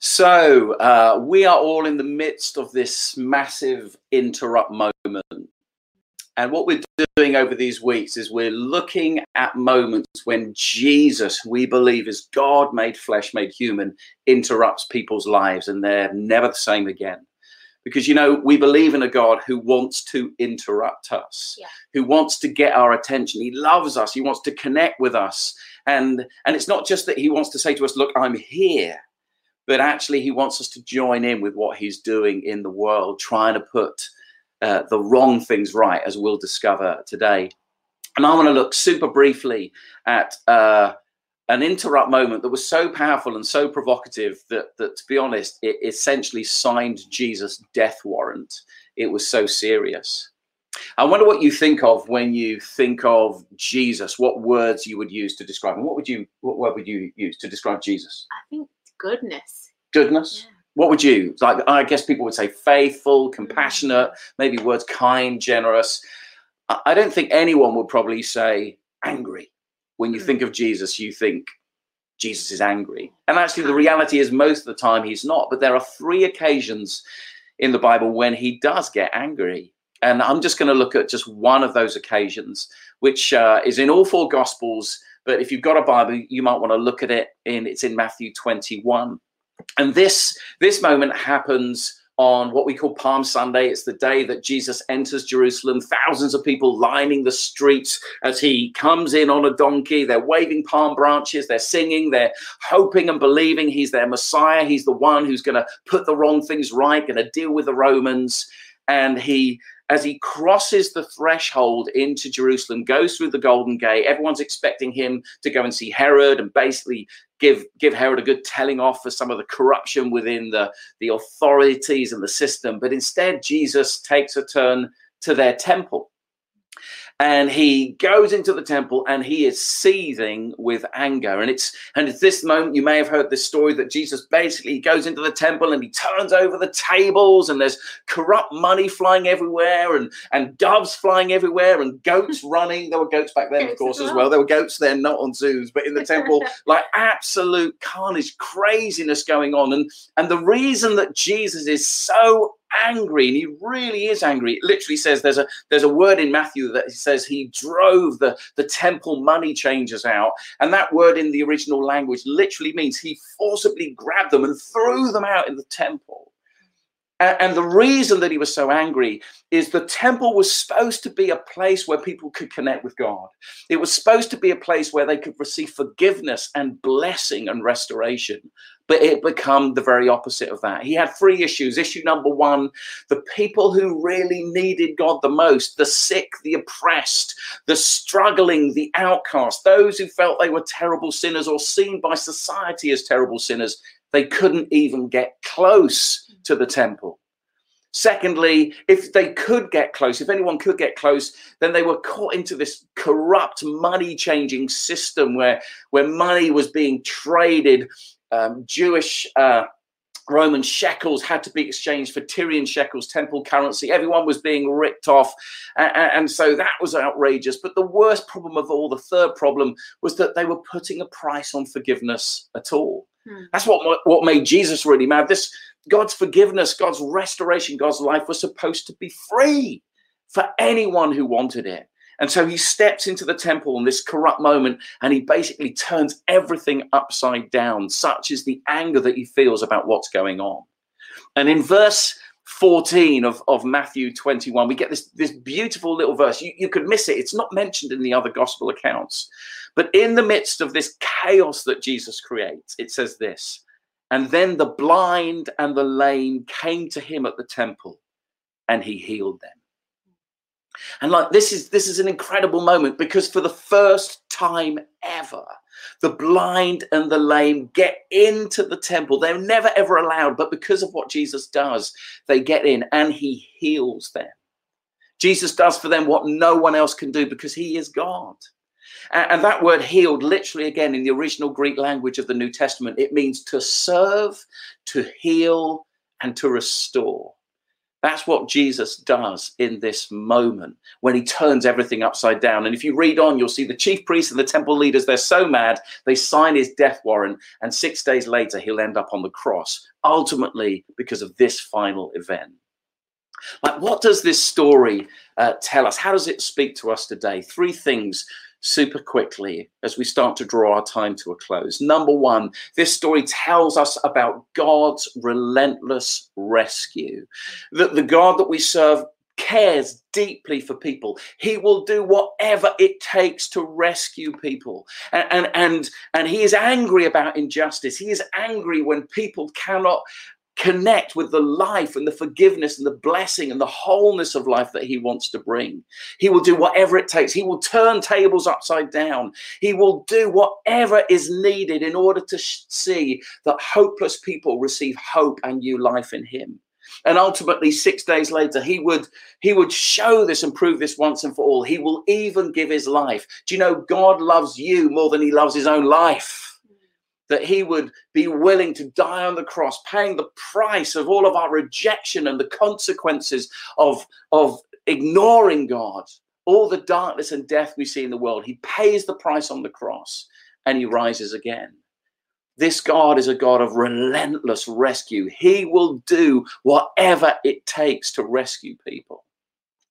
So, uh, we are all in the midst of this massive interrupt moment. And what we're doing over these weeks is we're looking at moments when Jesus, we believe, is God made flesh, made human, interrupts people's lives and they're never the same again. Because, you know, we believe in a God who wants to interrupt us, Yeah. who wants to get our attention. He loves us, he wants to connect with us. And, and it's not just that he wants to say to us, Look, I'm here but actually he wants us to join in with what he's doing in the world, trying to put uh, the wrong things right, as we'll discover today. And I want to look super briefly at uh, an interrupt moment that was so powerful and so provocative that, that, to be honest, it essentially signed Jesus' death warrant. It was so serious. I wonder what you think of when you think of Jesus. What words you would use to describe him? What would you? What word would you use to describe Jesus? I think goodness. goodness? Yeah. what would you like i guess people would say faithful compassionate maybe words kind generous. I I don't think anyone would probably say angry. When you Mm. think of jesus you think jesus is angry. And actually the reality is most of the time he's not but there are three occasions in the bible when he does get angry. And i'm just going to look at just one of those occasions which uh, is in all four gospels but if you've got a bible you might want to look at it in it's in matthew 21 and this this moment happens on what we call palm sunday. It's the day that jesus enters jerusalem thousands of people lining the streets as he comes in on a donkey. They're waving palm branches they're singing they're hoping and believing he's their messiah. He's the one who's going to put the wrong things right going to deal with the romans. And he as he crosses the threshold into jerusalem goes through the golden gate everyone's expecting him to go and see herod and basically give give Herod a good telling off for some of the corruption within the the authorities and the system. But instead, Jesus takes a turn to their temple. And he goes into the temple and he is seething with anger. And it's and it's this moment you may have heard this story that Jesus basically goes into the temple and he turns over the tables and there's corrupt money flying everywhere and and doves flying everywhere and goats running. There were goats back then, of course, as well. There were goats there, not on zoos, but in the temple like absolute carnage, craziness going on. And and the reason that Jesus is so angry, and he really is angry, it literally says there's a there's a word in Matthew that says he drove the, the temple money changers out. And that word in the original language literally means he forcibly grabbed them and threw them out in the temple. A- And the reason that he was so angry is the temple was supposed to be a place where people could connect with God. It was supposed to be a place where they could receive forgiveness and blessing and restoration. But it become the very opposite of that. He had three issues. Issue number one the people who really needed God the most, the sick, the oppressed, the struggling, the outcast, those who felt they were terrible sinners or seen by society as terrible sinners, they couldn't even get close to the temple. Secondly, if they could get close, if anyone could get close, then they were caught into this corrupt money changing system where, where money was being traded. Um, Jewish uh, Roman shekels had to be exchanged for Tyrian shekels, temple currency. Everyone was being ripped off. A- a- and so that was outrageous. But the worst problem of all, the third problem, was that they were putting a price on forgiveness at all. Hmm. That's what, what made Jesus really mad. This God's forgiveness, God's restoration, God's life was supposed to be free for anyone who wanted it. And so he steps into the temple in this corrupt moment and he basically turns everything upside down. Such is the anger that he feels about what's going on. And in verse 14 of, of Matthew 21, we get this, this beautiful little verse. You, you could miss it, it's not mentioned in the other gospel accounts. But in the midst of this chaos that Jesus creates, it says this And then the blind and the lame came to him at the temple and he healed them. And like this is this is an incredible moment because for the first time ever, the blind and the lame get into the temple. They're never ever allowed, but because of what Jesus does, they get in and he heals them. Jesus does for them what no one else can do because he is God. And that word healed, literally again in the original Greek language of the New Testament, it means to serve, to heal, and to restore. That's what Jesus does in this moment when he turns everything upside down. And if you read on, you'll see the chief priests and the temple leaders, they're so mad, they sign his death warrant. And six days later, he'll end up on the cross, ultimately because of this final event. Like, what does this story uh, tell us? How does it speak to us today? Three things super quickly as we start to draw our time to a close. Number one, this story tells us about God's relentless rescue. That the God that we serve cares deeply for people. He will do whatever it takes to rescue people. And, and, and, and he is angry about injustice. He is angry when people cannot connect with the life and the forgiveness and the blessing and the wholeness of life that he wants to bring. He will do whatever it takes. He will turn tables upside down. He will do whatever is needed in order to see that hopeless people receive hope and new life in him. And ultimately 6 days later he would he would show this and prove this once and for all. He will even give his life. Do you know God loves you more than he loves his own life? That he would be willing to die on the cross, paying the price of all of our rejection and the consequences of, of ignoring God, all the darkness and death we see in the world. He pays the price on the cross and he rises again. This God is a God of relentless rescue. He will do whatever it takes to rescue people.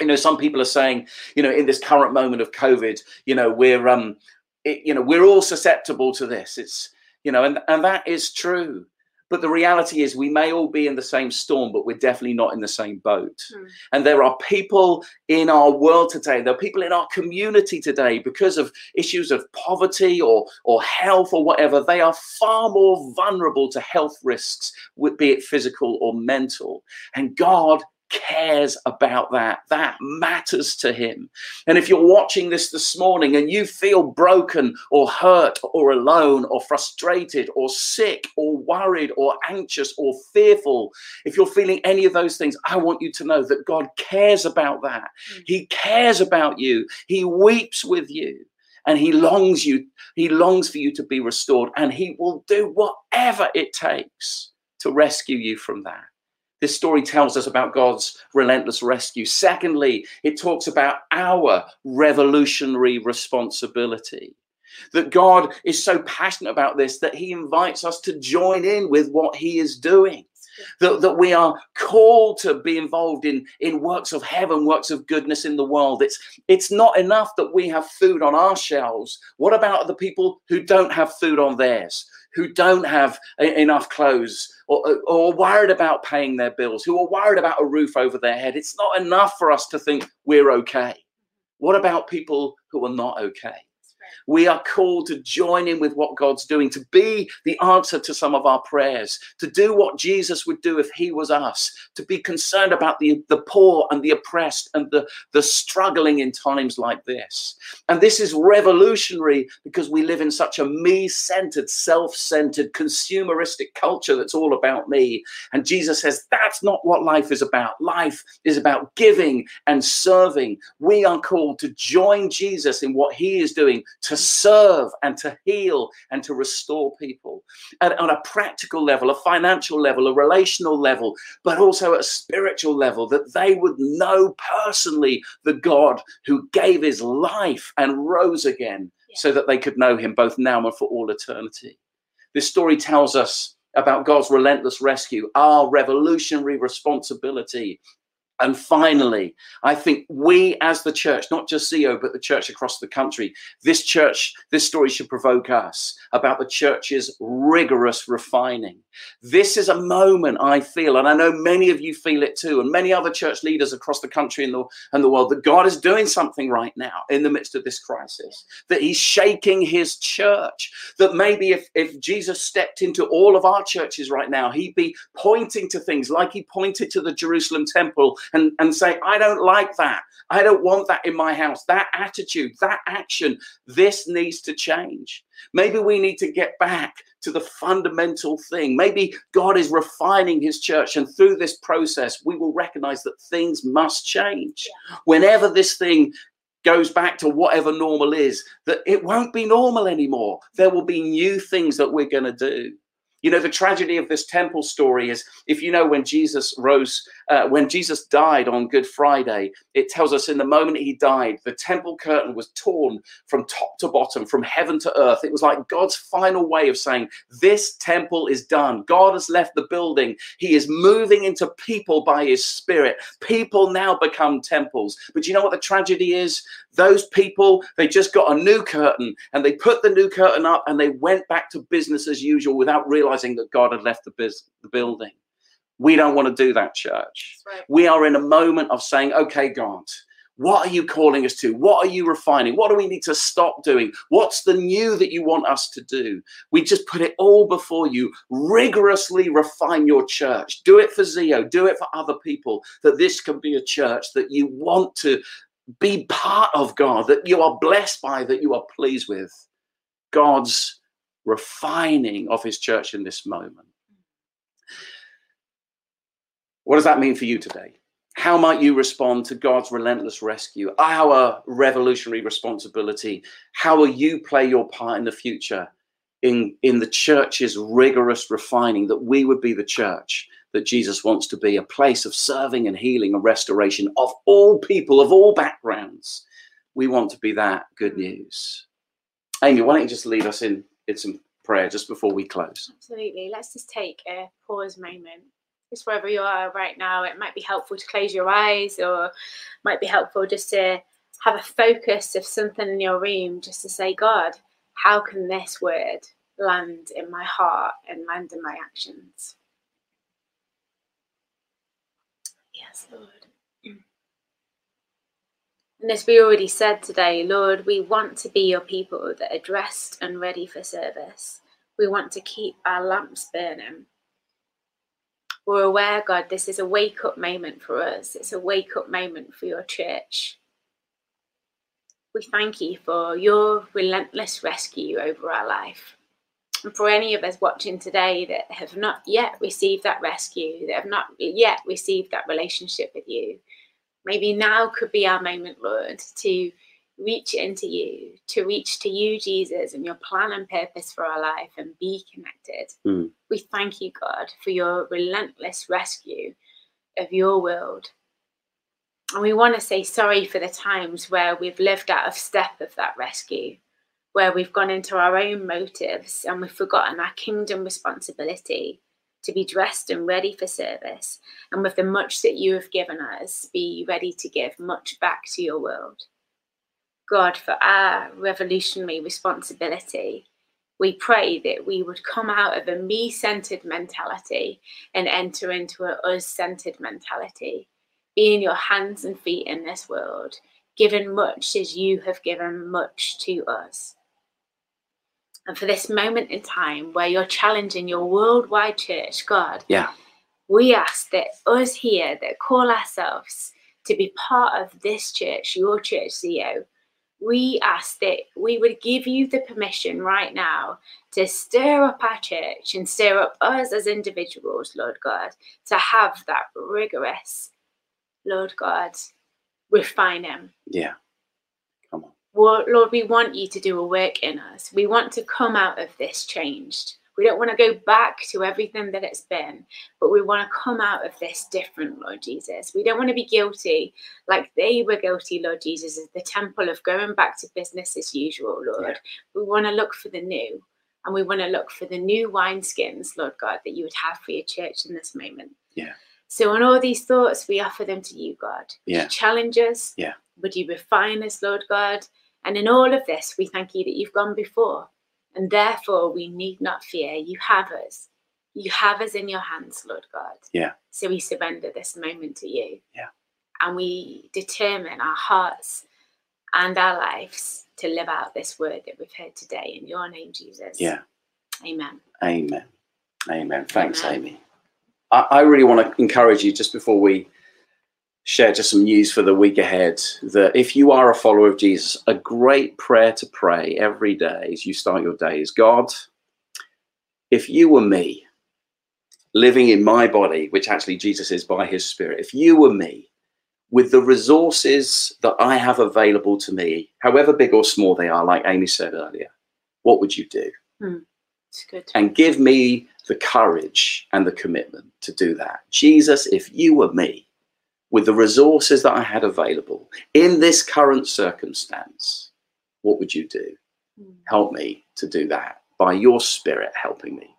You know, some people are saying, you know, in this current moment of COVID, you know, we're um, it, you know, we're all susceptible to this. It's you know, and, and that is true. But the reality is, we may all be in the same storm, but we're definitely not in the same boat. Mm. And there are people in our world today, there are people in our community today, because of issues of poverty or, or health or whatever, they are far more vulnerable to health risks, be it physical or mental. And God cares about that. That matters to him. And if you're watching this this morning and you feel broken or hurt or alone or frustrated or sick or worried or anxious or fearful, if you're feeling any of those things, I want you to know that God cares about that. Mm. He cares about you. He weeps with you and he longs you he longs for you to be restored and he will do whatever it takes to rescue you from that this story tells us about God's relentless rescue. Secondly, it talks about our revolutionary responsibility. That God is so passionate about this that he invites us to join in with what he is doing. That, that we are called to be involved in, in works of heaven, works of goodness in the world. It's, it's not enough that we have food on our shelves. What about the people who don't have food on theirs? Who don't have enough clothes or, or worried about paying their bills, who are worried about a roof over their head. It's not enough for us to think we're okay. What about people who are not okay? We are called to join in with what God's doing, to be the answer to some of our prayers, to do what Jesus would do if he was us, to be concerned about the, the poor and the oppressed and the, the struggling in times like this. And this is revolutionary because we live in such a me centered, self centered, consumeristic culture that's all about me. And Jesus says that's not what life is about. Life is about giving and serving. We are called to join Jesus in what he is doing to serve and to heal and to restore people and on a practical level, a financial level, a relational level, but also at a spiritual level, that they would know personally the God who gave his life and rose again yeah. so that they could know him both now and for all eternity. This story tells us about God's relentless rescue, our revolutionary responsibility and finally, I think we as the church, not just Zeo, but the church across the country, this church, this story should provoke us about the church's rigorous refining. This is a moment I feel, and I know many of you feel it too, and many other church leaders across the country and the, and the world, that God is doing something right now in the midst of this crisis, that He's shaking His church. That maybe if, if Jesus stepped into all of our churches right now, He'd be pointing to things like He pointed to the Jerusalem temple and, and say, I don't like that. I don't want that in my house. That attitude, that action, this needs to change. Maybe we need to get back to the fundamental thing. Maybe God is refining his church, and through this process, we will recognize that things must change. Whenever this thing goes back to whatever normal is, that it won't be normal anymore. There will be new things that we're going to do. You know, the tragedy of this temple story is if you know when Jesus rose, uh, when Jesus died on Good Friday, it tells us in the moment he died, the temple curtain was torn from top to bottom, from heaven to earth. It was like God's final way of saying, This temple is done. God has left the building. He is moving into people by his spirit. People now become temples. But you know what the tragedy is? Those people, they just got a new curtain and they put the new curtain up and they went back to business as usual without realizing that God had left the, biz- the building. We don't want to do that, church. Right. We are in a moment of saying, okay, God, what are you calling us to? What are you refining? What do we need to stop doing? What's the new that you want us to do? We just put it all before you. Rigorously refine your church. Do it for Zeo, do it for other people, that this can be a church that you want to be part of, God, that you are blessed by, that you are pleased with. God's refining of his church in this moment. What does that mean for you today? How might you respond to God's relentless rescue, our revolutionary responsibility? How will you play your part in the future in, in the church's rigorous refining that we would be the church that Jesus wants to be, a place of serving and healing and restoration of all people, of all backgrounds? We want to be that good news. Amy, why don't you just lead us in, in some prayer just before we close? Absolutely. Let's just take a pause moment. Just wherever you are right now, it might be helpful to close your eyes or might be helpful just to have a focus of something in your room, just to say, God, how can this word land in my heart and land in my actions? Yes, Lord. Mm. And as we already said today, Lord, we want to be your people that are dressed and ready for service. We want to keep our lamps burning. We're aware, God, this is a wake up moment for us. It's a wake up moment for your church. We thank you for your relentless rescue over our life. And for any of us watching today that have not yet received that rescue, that have not yet received that relationship with you, maybe now could be our moment, Lord, to reach into you, to reach to you, Jesus, and your plan and purpose for our life and be connected. Mm. We thank you, God, for your relentless rescue of your world. And we want to say sorry for the times where we've lived out of step of that rescue, where we've gone into our own motives and we've forgotten our kingdom responsibility to be dressed and ready for service. And with the much that you have given us, be ready to give much back to your world. God, for our revolutionary responsibility, we pray that we would come out of a me centered mentality and enter into a us centered mentality. Be in your hands and feet in this world, given much as you have given much to us. And for this moment in time where you're challenging your worldwide church, God, Yeah. we ask that us here that call ourselves to be part of this church, your church, Zeo, we ask that we would give you the permission right now to stir up our church and stir up us as individuals, Lord God, to have that rigorous, Lord God, refine Him. Yeah. Come on. Well, Lord, we want you to do a work in us. We want to come out of this changed. We don't want to go back to everything that it's been, but we want to come out of this different, Lord Jesus. We don't want to be guilty like they were guilty, Lord Jesus, as the temple of going back to business as usual, Lord. Yeah. We want to look for the new and we want to look for the new wineskins, Lord God, that you would have for your church in this moment. Yeah. So, on all these thoughts, we offer them to you, God. Yeah. you challenge us? Yeah. Would you refine us, Lord God? And in all of this, we thank you that you've gone before. And therefore, we need not fear. You have us. You have us in your hands, Lord God. Yeah. So we surrender this moment to you. Yeah. And we determine our hearts and our lives to live out this word that we've heard today in your name, Jesus. Yeah. Amen. Amen. Amen. Thanks, Amen. Amy. I, I really want to encourage you just before we share just some news for the week ahead that if you are a follower of Jesus, a great prayer to pray every day as you start your day is God, if you were me living in my body, which actually Jesus is by his spirit, if you were me with the resources that I have available to me, however big or small they are, like Amy said earlier, what would you do? Hmm. It's good. and give me the courage and the commitment to do that. Jesus, if you were me, with the resources that I had available in this current circumstance, what would you do? Mm. Help me to do that by your spirit helping me.